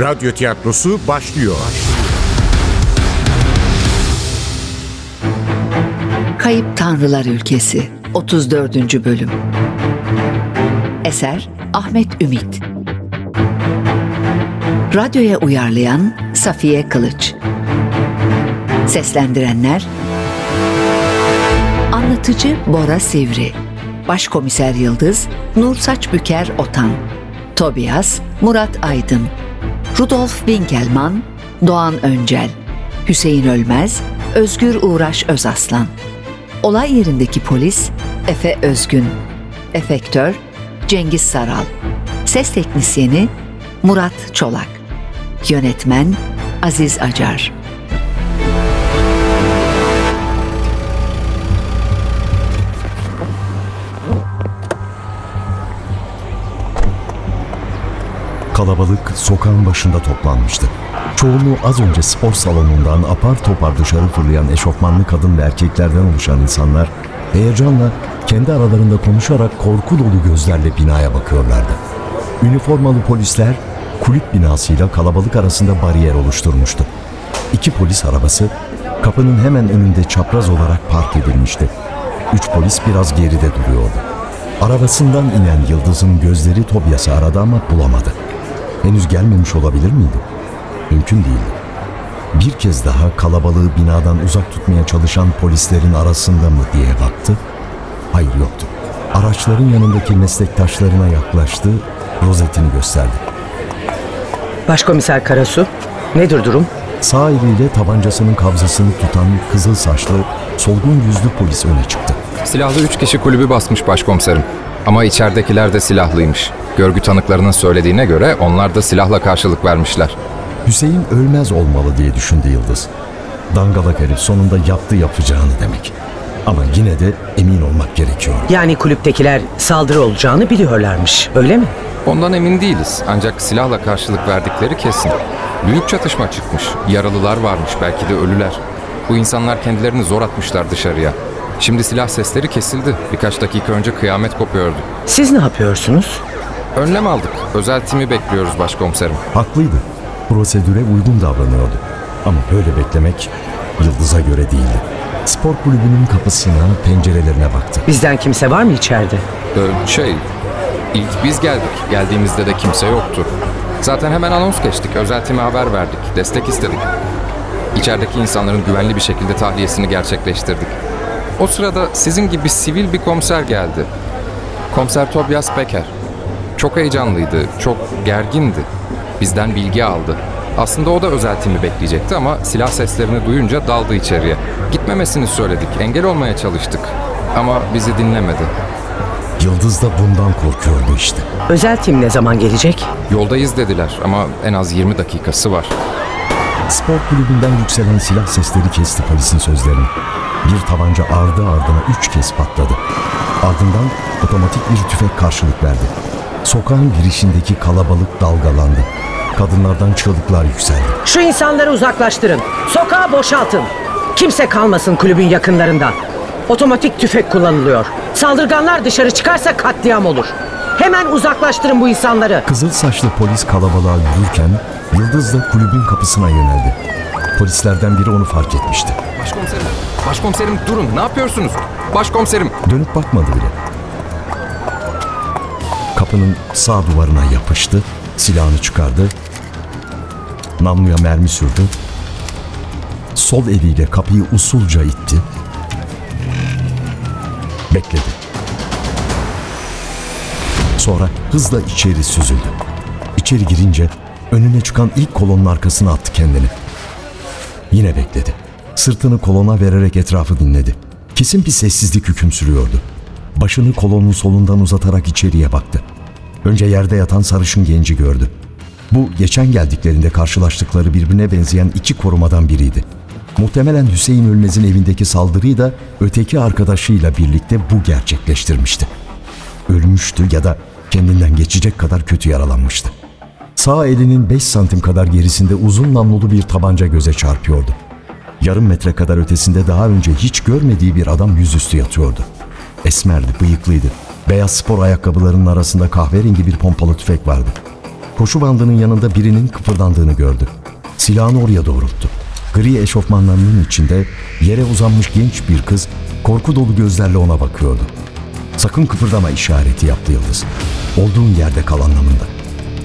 Radyo tiyatrosu başlıyor. Kayıp Tanrılar Ülkesi 34. Bölüm. Eser Ahmet Ümit. Radyoya uyarlayan Safiye Kılıç. Seslendirenler Anlatıcı Bora Sivri. Başkomiser Yıldız Nur Saçbüker Otan. Tobias Murat Aydın Rudolf Winkelmann Doğan Öncel Hüseyin Ölmez Özgür Uğraş Özaslan. Olay yerindeki polis Efe Özgün. Efektör Cengiz Saral. Ses teknisyeni Murat Çolak. Yönetmen Aziz Acar Kalabalık sokağın başında toplanmıştı. Çoğunluğu az önce spor salonundan apar topar dışarı fırlayan eşofmanlı kadın ve erkeklerden oluşan insanlar heyecanla kendi aralarında konuşarak korku dolu gözlerle binaya bakıyorlardı. Üniformalı polisler kulüp binasıyla kalabalık arasında bariyer oluşturmuştu. İki polis arabası kapının hemen önünde çapraz olarak park edilmişti. Üç polis biraz geride duruyordu. Arabasından inen Yıldız'ın gözleri Tobias'ı aradı ama bulamadı. Henüz gelmemiş olabilir miydi? Mümkün değildi. Bir kez daha kalabalığı binadan uzak tutmaya çalışan polislerin arasında mı diye baktı. Hayır yoktu. Araçların yanındaki meslektaşlarına yaklaştı, rozetini gösterdi. Başkomiser Karasu, nedir durum? Sağ eliyle tabancasının kabzasını tutan kızıl saçlı, solgun yüzlü polis öne çıktı. Silahlı üç kişi kulübü basmış başkomiserim. Ama içeridekiler de silahlıymış. Görgü tanıklarının söylediğine göre onlar da silahla karşılık vermişler. Hüseyin ölmez olmalı diye düşündü Yıldız. Dangalak herif sonunda yaptı yapacağını demek. Ama yine de emin olmak gerekiyor. Yani kulüptekiler saldırı olacağını biliyorlarmış, öyle mi? Ondan emin değiliz ancak silahla karşılık verdikleri kesin. Büyük çatışma çıkmış. Yaralılar varmış belki de ölüler. Bu insanlar kendilerini zor atmışlar dışarıya. Şimdi silah sesleri kesildi. Birkaç dakika önce kıyamet kopuyordu. Siz ne yapıyorsunuz? Önlem aldık. Özel timi bekliyoruz başkomiserim. Haklıydı. Prosedüre uygun davranıyordu. Ama böyle beklemek Yıldız'a göre değildi. Spor kulübünün kapısına, pencerelerine baktı. Bizden kimse var mı içeride? Ee, şey, ilk biz geldik. Geldiğimizde de kimse yoktu. Zaten hemen anons geçtik. Özel time haber verdik. Destek istedik. İçerideki insanların güvenli bir şekilde tahliyesini gerçekleştirdik. O sırada sizin gibi sivil bir komiser geldi. Komiser Tobias Becker. Çok heyecanlıydı, çok gergindi. Bizden bilgi aldı. Aslında o da özel timi bekleyecekti ama silah seslerini duyunca daldı içeriye. Gitmemesini söyledik, engel olmaya çalıştık. Ama bizi dinlemedi. Yıldız da bundan korkuyordu işte. Özel tim ne zaman gelecek? Yoldayız dediler ama en az 20 dakikası var. Spor kulübünden yükselen silah sesleri kesti polisin sözlerini. Bir tabanca ardı ardına üç kez patladı. Ardından otomatik bir tüfek karşılık verdi. Sokağın girişindeki kalabalık dalgalandı. Kadınlardan çığlıklar yükseldi. Şu insanları uzaklaştırın. Sokağı boşaltın. Kimse kalmasın kulübün yakınlarında. Otomatik tüfek kullanılıyor. Saldırganlar dışarı çıkarsa katliam olur. Hemen uzaklaştırın bu insanları. Kızıl saçlı polis kalabalığa yürürken Yıldız da kulübün kapısına yöneldi. Polislerden biri onu fark etmişti. Başkomiserim, başkomiserim durun ne yapıyorsunuz? Başkomiserim. Dönüp bakmadı bile. Kapının sağ duvarına yapıştı, silahını çıkardı, namluya mermi sürdü, sol eliyle kapıyı usulca itti, bekledi. Sonra hızla içeri süzüldü. İçeri girince önüne çıkan ilk kolonun arkasına attı kendini. Yine bekledi. Sırtını kolona vererek etrafı dinledi. Kesin bir sessizlik hüküm sürüyordu. Başını kolonun solundan uzatarak içeriye baktı. Önce yerde yatan sarışın genci gördü. Bu geçen geldiklerinde karşılaştıkları birbirine benzeyen iki korumadan biriydi. Muhtemelen Hüseyin Ölmez'in evindeki saldırıyı da öteki arkadaşıyla birlikte bu gerçekleştirmişti. Ölmüştü ya da kendinden geçecek kadar kötü yaralanmıştı. Sağ elinin 5 santim kadar gerisinde uzun namlulu bir tabanca göze çarpıyordu. Yarım metre kadar ötesinde daha önce hiç görmediği bir adam yüzüstü yatıyordu. Esmerdi, bıyıklıydı. Beyaz spor ayakkabılarının arasında kahverengi bir pompalı tüfek vardı. Koşu bandının yanında birinin kıpırdandığını gördü. Silahını oraya doğrulttu. Gri eşofmanlarının içinde yere uzanmış genç bir kız korku dolu gözlerle ona bakıyordu. Sakın kıpırdama işareti yaptı Yıldız. Olduğun yerde kal anlamında.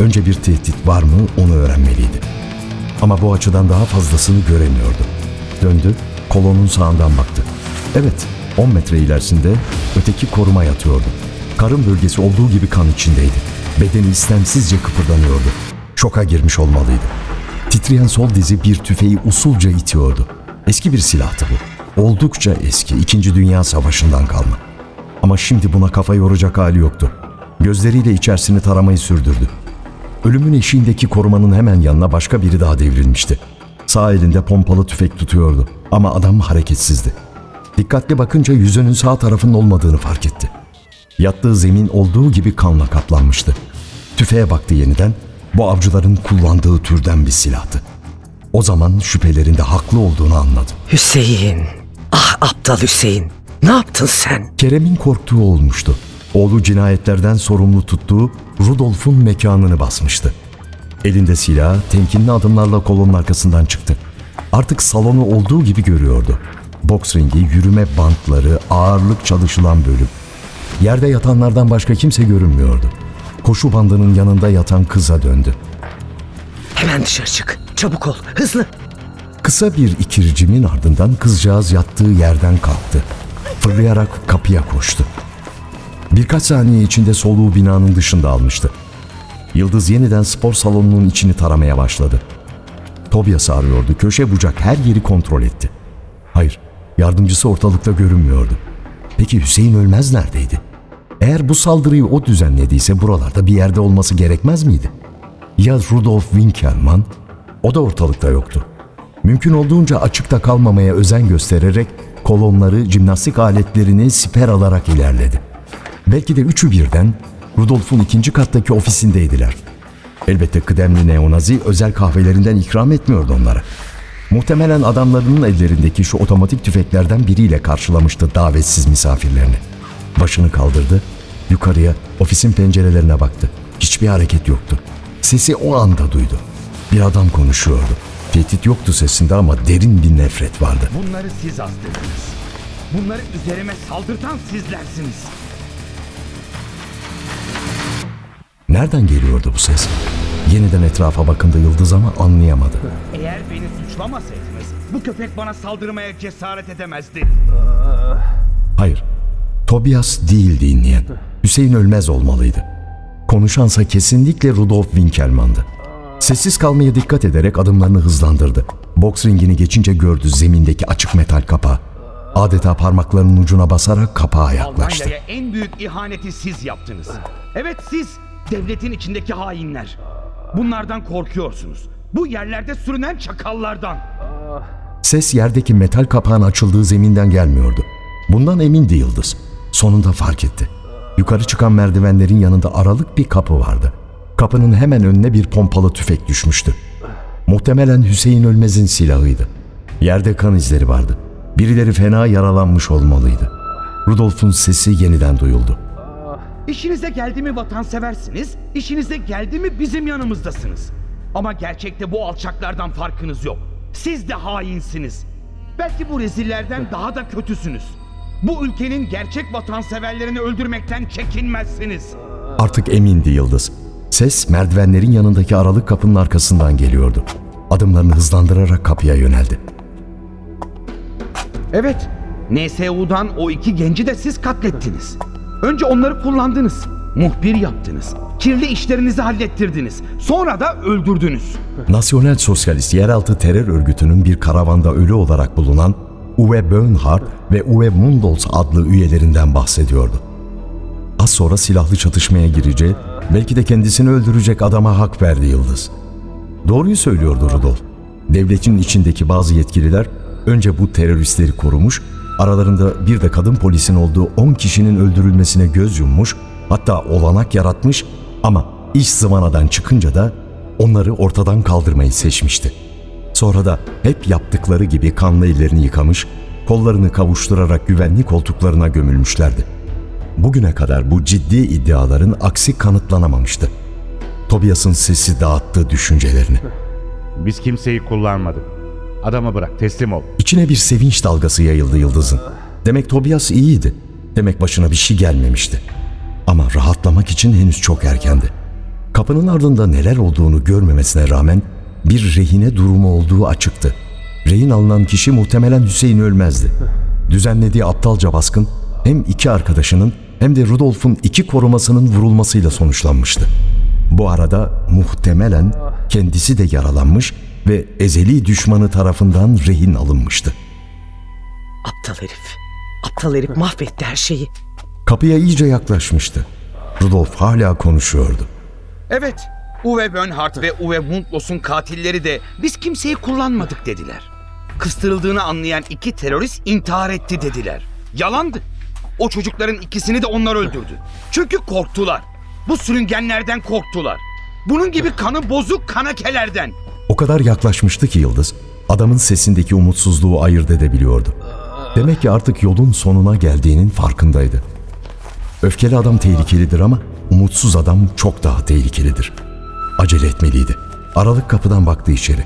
Önce bir tehdit var mı onu öğrenmeliydi. Ama bu açıdan daha fazlasını göremiyordu. Döndü, kolonun sağından baktı. Evet, 10 metre ilerisinde öteki koruma yatıyordu. Karın bölgesi olduğu gibi kan içindeydi. Bedeni istemsizce kıpırdanıyordu. Şoka girmiş olmalıydı. Titreyen sol dizi bir tüfeği usulca itiyordu. Eski bir silahtı bu. Oldukça eski, İkinci Dünya Savaşı'ndan kalma. Ama şimdi buna kafa yoracak hali yoktu. Gözleriyle içerisini taramayı sürdürdü. Ölümün eşiğindeki korumanın hemen yanına başka biri daha devrilmişti. Sağ elinde pompalı tüfek tutuyordu ama adam hareketsizdi. Dikkatli bakınca yüzünün sağ tarafının olmadığını fark etti. Yattığı zemin olduğu gibi kanla kaplanmıştı. Tüfeğe baktı yeniden. Bu avcıların kullandığı türden bir silahtı. O zaman şüphelerinde haklı olduğunu anladı. Hüseyin. Ah aptal Hüseyin. Ne yaptın sen? Kerem'in korktuğu olmuştu. Oğlu cinayetlerden sorumlu tuttuğu Rudolf'un mekanını basmıştı. Elinde silah, temkinli adımlarla kolonun arkasından çıktı. Artık salonu olduğu gibi görüyordu. Boks ringi, yürüme bantları, ağırlık çalışılan bölüm. Yerde yatanlardan başka kimse görünmüyordu. Koşu bandının yanında yatan kıza döndü. Hemen dışarı çık. Çabuk ol. Hızlı. Kısa bir ikircimin ardından kızcağız yattığı yerden kalktı. Fırlayarak kapıya koştu. Birkaç saniye içinde soluğu binanın dışında almıştı. Yıldız yeniden spor salonunun içini taramaya başladı. Tobias arıyordu. Köşe bucak her yeri kontrol etti. Hayır, yardımcısı ortalıkta görünmüyordu. Peki Hüseyin Ölmez neredeydi? Eğer bu saldırıyı o düzenlediyse buralarda bir yerde olması gerekmez miydi? Ya Rudolf Winkelmann? O da ortalıkta yoktu. Mümkün olduğunca açıkta kalmamaya özen göstererek kolonları, jimnastik aletlerini siper alarak ilerledi. Belki de üçü birden Rudolf'un ikinci kattaki ofisindeydiler. Elbette kıdemli neonazi özel kahvelerinden ikram etmiyordu onlara. Muhtemelen adamlarının ellerindeki şu otomatik tüfeklerden biriyle karşılamıştı davetsiz misafirlerini. Başını kaldırdı, yukarıya ofisin pencerelerine baktı. Hiçbir hareket yoktu. Sesi o anda duydu. Bir adam konuşuyordu. Tehdit yoktu sesinde ama derin bir nefret vardı. Bunları siz astırdınız. Bunları üzerime saldırtan sizlersiniz. Nereden geliyordu bu ses? Yeniden etrafa bakındı Yıldız ama anlayamadı. Eğer beni suçlamasaydınız bu köpek bana saldırmaya cesaret edemezdi. Hayır, Tobias değil dinleyen. Hüseyin Ölmez olmalıydı. Konuşansa kesinlikle Rudolf Winkelmann'dı. Sessiz kalmaya dikkat ederek adımlarını hızlandırdı. Boks ringini geçince gördü zemindeki açık metal kapağı. Adeta parmaklarının ucuna basarak kapağa yaklaştı. Almanya'ya en büyük ihaneti siz yaptınız. Evet siz, devletin içindeki hainler. Bunlardan korkuyorsunuz. Bu yerlerde sürünen çakallardan. Ses yerdeki metal kapağın açıldığı zeminden gelmiyordu. Bundan emindi Yıldız. Sonunda fark etti. Yukarı çıkan merdivenlerin yanında aralık bir kapı vardı. Kapının hemen önüne bir pompalı tüfek düşmüştü. Muhtemelen Hüseyin Ölmez'in silahıydı. Yerde kan izleri vardı. Birileri fena yaralanmış olmalıydı. Rudolf'un sesi yeniden duyuldu. İşinize geldi mi vatanseversiniz, işinize geldi mi bizim yanımızdasınız. Ama gerçekte bu alçaklardan farkınız yok. Siz de hainsiniz. Belki bu rezillerden daha da kötüsünüz. Bu ülkenin gerçek vatanseverlerini öldürmekten çekinmezsiniz. Artık emindi Yıldız. Ses merdivenlerin yanındaki aralık kapının arkasından geliyordu. Adımlarını hızlandırarak kapıya yöneldi. Evet, NSU'dan o iki genci de siz katlettiniz. Önce onları kullandınız, muhbir yaptınız, kirli işlerinizi hallettirdiniz, sonra da öldürdünüz. Nasyonel Sosyalist Yeraltı Terör Örgütü'nün bir karavanda ölü olarak bulunan Uwe Bernhardt ve Uwe Mundolz adlı üyelerinden bahsediyordu. Az sonra silahlı çatışmaya gireceği, belki de kendisini öldürecek adama hak verdi Yıldız. Doğruyu söylüyordu Rudolf. Devletin içindeki bazı yetkililer önce bu teröristleri korumuş, aralarında bir de kadın polisin olduğu 10 kişinin öldürülmesine göz yummuş, hatta olanak yaratmış ama iş zıvanadan çıkınca da onları ortadan kaldırmayı seçmişti. Sonra da hep yaptıkları gibi kanlı ellerini yıkamış, kollarını kavuşturarak güvenlik koltuklarına gömülmüşlerdi. Bugüne kadar bu ciddi iddiaların aksi kanıtlanamamıştı. Tobias'ın sesi dağıttı düşüncelerini. Biz kimseyi kullanmadık. Adamı bırak, teslim ol. İçine bir sevinç dalgası yayıldı Yıldız'ın. Demek Tobias iyiydi. Demek başına bir şey gelmemişti. Ama rahatlamak için henüz çok erkendi. Kapının ardında neler olduğunu görmemesine rağmen bir rehine durumu olduğu açıktı. Rehin alınan kişi muhtemelen Hüseyin ölmezdi. Düzenlediği aptalca baskın hem iki arkadaşının hem de Rudolf'un iki korumasının vurulmasıyla sonuçlanmıştı. Bu arada muhtemelen kendisi de yaralanmış ve ezeli düşmanı tarafından rehin alınmıştı. Aptal herif. Aptal herif mahvetti her şeyi. Kapıya iyice yaklaşmıştı. Rudolf hala konuşuyordu. Evet, Uwe Bönhardt ve Uwe Mundlos'un katilleri de biz kimseyi kullanmadık dediler. Kıstırıldığını anlayan iki terörist intihar etti dediler. Yalandı. O çocukların ikisini de onlar öldürdü. Çünkü korktular. Bu sürüngenlerden korktular. Bunun gibi kanı bozuk kanakelerden. O kadar yaklaşmıştı ki Yıldız, adamın sesindeki umutsuzluğu ayırt edebiliyordu. Demek ki artık yolun sonuna geldiğinin farkındaydı. Öfkeli adam tehlikelidir ama umutsuz adam çok daha tehlikelidir. Acele etmeliydi. Aralık kapıdan baktı içeri.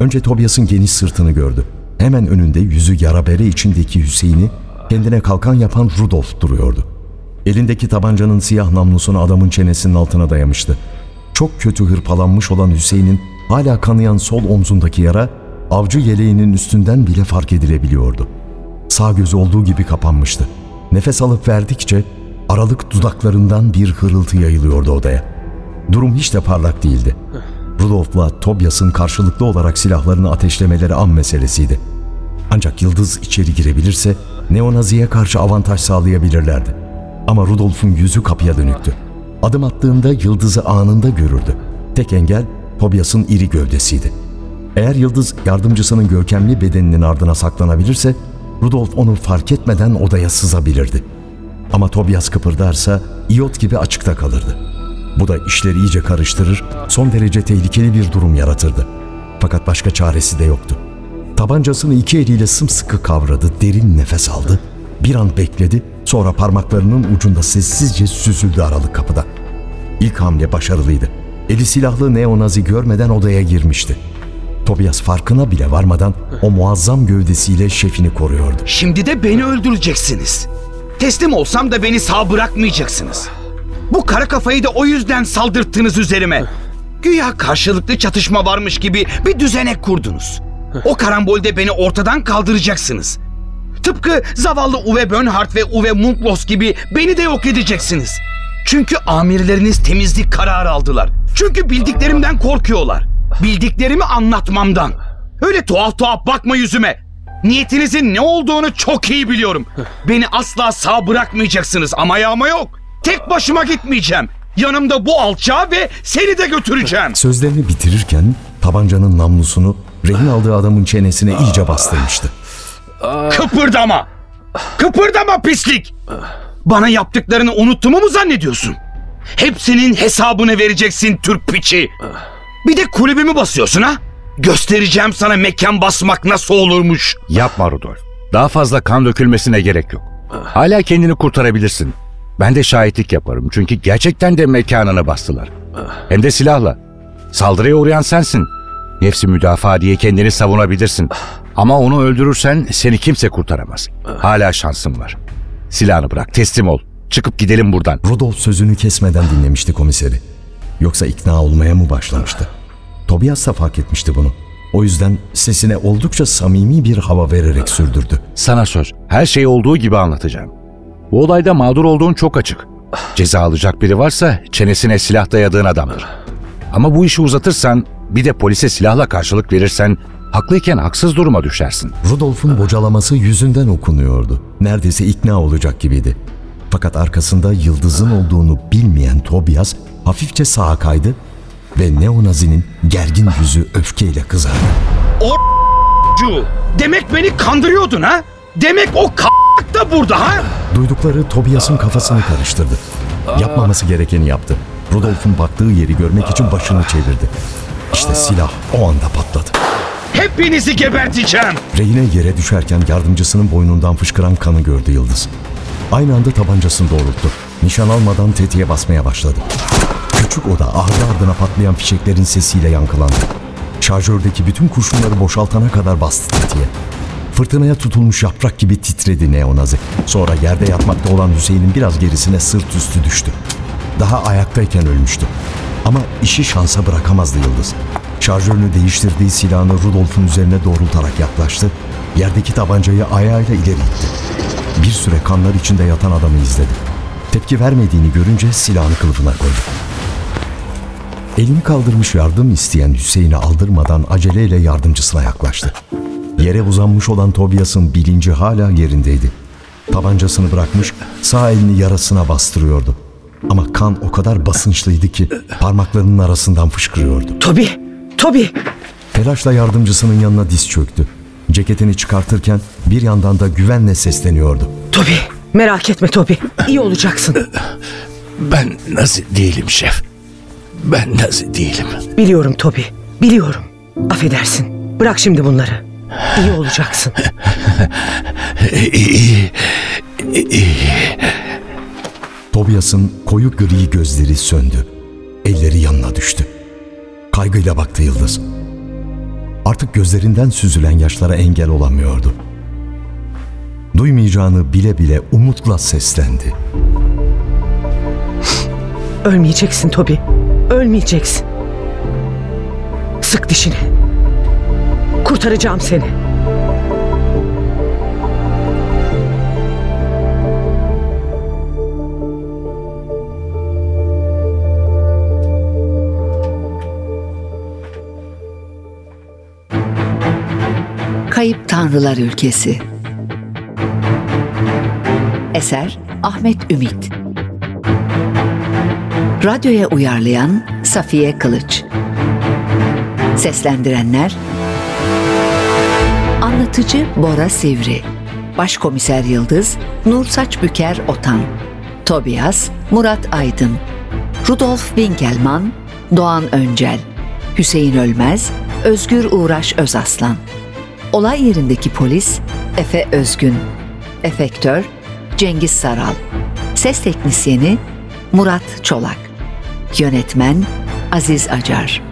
Önce Tobias'ın geniş sırtını gördü. Hemen önünde yüzü yara bere içindeki Hüseyin'i kendine kalkan yapan Rudolf duruyordu. Elindeki tabancanın siyah namlusunu adamın çenesinin altına dayamıştı. Çok kötü hırpalanmış olan Hüseyin'in hala kanayan sol omzundaki yara avcı yeleğinin üstünden bile fark edilebiliyordu. Sağ gözü olduğu gibi kapanmıştı. Nefes alıp verdikçe aralık dudaklarından bir hırıltı yayılıyordu odaya. Durum hiç de parlak değildi. Rudolf'la Tobias'ın karşılıklı olarak silahlarını ateşlemeleri an meselesiydi. Ancak Yıldız içeri girebilirse Neonazi'ye karşı avantaj sağlayabilirlerdi. Ama Rudolf'un yüzü kapıya dönüktü. Adım attığında Yıldız'ı anında görürdü. Tek engel Tobias'ın iri gövdesiydi. Eğer Yıldız yardımcısının görkemli bedeninin ardına saklanabilirse Rudolf onu fark etmeden odaya sızabilirdi. Ama Tobias kıpırdarsa iot gibi açıkta kalırdı. Bu da işleri iyice karıştırır, son derece tehlikeli bir durum yaratırdı. Fakat başka çaresi de yoktu. Tabancasını iki eliyle sımsıkı kavradı, derin nefes aldı. Bir an bekledi, sonra parmaklarının ucunda sessizce süzüldü aralık kapıda. İlk hamle başarılıydı. Eli silahlı neonazi görmeden odaya girmişti. Tobias farkına bile varmadan o muazzam gövdesiyle şefini koruyordu. Şimdi de beni öldüreceksiniz. Teslim olsam da beni sağ bırakmayacaksınız. Bu kara kafayı da o yüzden saldırttınız üzerime. Güya karşılıklı çatışma varmış gibi bir düzenek kurdunuz. O karambolde beni ortadan kaldıracaksınız. Tıpkı zavallı Uwe Bönhardt ve Uwe Mundlos gibi beni de yok edeceksiniz. Çünkü amirleriniz temizlik kararı aldılar. Çünkü bildiklerimden korkuyorlar. Bildiklerimi anlatmamdan. Öyle tuhaf tuhaf bakma yüzüme. Niyetinizin ne olduğunu çok iyi biliyorum. Beni asla sağ bırakmayacaksınız ama yağma yok. Tek başıma gitmeyeceğim. Yanımda bu alçağı ve seni de götüreceğim. Sözlerini bitirirken tabancanın namlusunu rehin aldığı adamın çenesine iyice bastırmıştı. Kıpırdama. Kıpırdama pislik. Bana yaptıklarını unuttuğumu mu zannediyorsun? Hepsinin hesabını vereceksin Türk piçi. Bir de kulübümü basıyorsun ha? Göstereceğim sana mekan basmak nasıl olurmuş. Yapma Rudolf. Daha fazla kan dökülmesine gerek yok. Hala kendini kurtarabilirsin. Ben de şahitlik yaparım çünkü gerçekten de mekanını bastılar. Hem de silahla. Saldırıya uğrayan sensin. Nefsi müdafaa diye kendini savunabilirsin. Ama onu öldürürsen seni kimse kurtaramaz. Hala şansın var. Silahını bırak, teslim ol. Çıkıp gidelim buradan. Rudolf sözünü kesmeden dinlemişti komiseri. Yoksa ikna olmaya mı başlamıştı? Tobias da fark etmişti bunu. O yüzden sesine oldukça samimi bir hava vererek sürdürdü. Sana söz. Her şeyi olduğu gibi anlatacağım. Bu olayda mağdur olduğun çok açık. Ceza alacak biri varsa çenesine silah dayadığın adamdır. Ama bu işi uzatırsan bir de polise silahla karşılık verirsen haklıyken haksız duruma düşersin. Rudolf'un bocalaması yüzünden okunuyordu. Neredeyse ikna olacak gibiydi. Fakat arkasında yıldızın olduğunu bilmeyen Tobias hafifçe sağa kaydı ve Neonazi'nin gergin yüzü öfkeyle kızardı. Cu, demek beni kandırıyordun ha? Demek o k*** da burada ha? Duydukları Tobias'ın kafasını karıştırdı. Yapmaması gerekeni yaptı. Rudolf'un baktığı yeri görmek için başını çevirdi. İşte silah o anda patladı. Hepinizi geberteceğim. Rehine yere düşerken yardımcısının boynundan fışkıran kanı gördü Yıldız. Aynı anda tabancasını doğrulttu. Nişan almadan tetiğe basmaya başladı. Küçük oda ardı ardına patlayan fişeklerin sesiyle yankılandı. Şarjördeki bütün kurşunları boşaltana kadar bastı tetiğe. Fırtınaya tutulmuş yaprak gibi titredi neonazi. Sonra yerde yatmakta olan Hüseyin'in biraz gerisine sırt üstü düştü. Daha ayaktayken ölmüştü. Ama işi şansa bırakamazdı Yıldız. Şarjörünü değiştirdiği silahını Rudolf'un üzerine doğrultarak yaklaştı. Yerdeki tabancayı ayağıyla ileri itti. Bir süre kanlar içinde yatan adamı izledi. Tepki vermediğini görünce silahını kılıfına koydu. Elini kaldırmış yardım isteyen Hüseyin'i aldırmadan aceleyle yardımcısına yaklaştı. Yere uzanmış olan Tobias'ın bilinci hala yerindeydi. Tabancasını bırakmış sağ elini yarasına bastırıyordu. Ama kan o kadar basınçlıydı ki parmaklarının arasından fışkırıyordu. Tobi, Tobi. Telaşla yardımcısının yanına diz çöktü. Ceketini çıkartırken bir yandan da güvenle sesleniyordu. Tobi, merak etme Tobi. İyi olacaksın. Ben nazi değilim şef. Ben nazi değilim. Biliyorum Tobi, biliyorum. Affedersin. Bırak şimdi bunları. İyi olacaksın. İyi, iyi. Tobias'ın koyu gri gözleri söndü. Elleri yanına düştü. Kaygıyla baktı Yıldız. Artık gözlerinden süzülen yaşlara engel olamıyordu. Duymayacağını bile bile umutla seslendi. Ölmeyeceksin Tobi. Ölmeyeceksin. Sık dişini. Kurtaracağım seni. Kayıp Tanrılar Ülkesi. Eser Ahmet Ümit. Radyoya uyarlayan Safiye Kılıç. Seslendirenler Anlatıcı Bora Sivri. Başkomiser Yıldız Nur Saçbüker Otan. Tobias Murat Aydın. Rudolf Winkelmann Doğan Öncel. Hüseyin Ölmez Özgür Uğraş Özaslan. Olay yerindeki polis Efe Özgün, efektör Cengiz Saral, ses teknisyeni Murat Çolak, yönetmen Aziz Acar.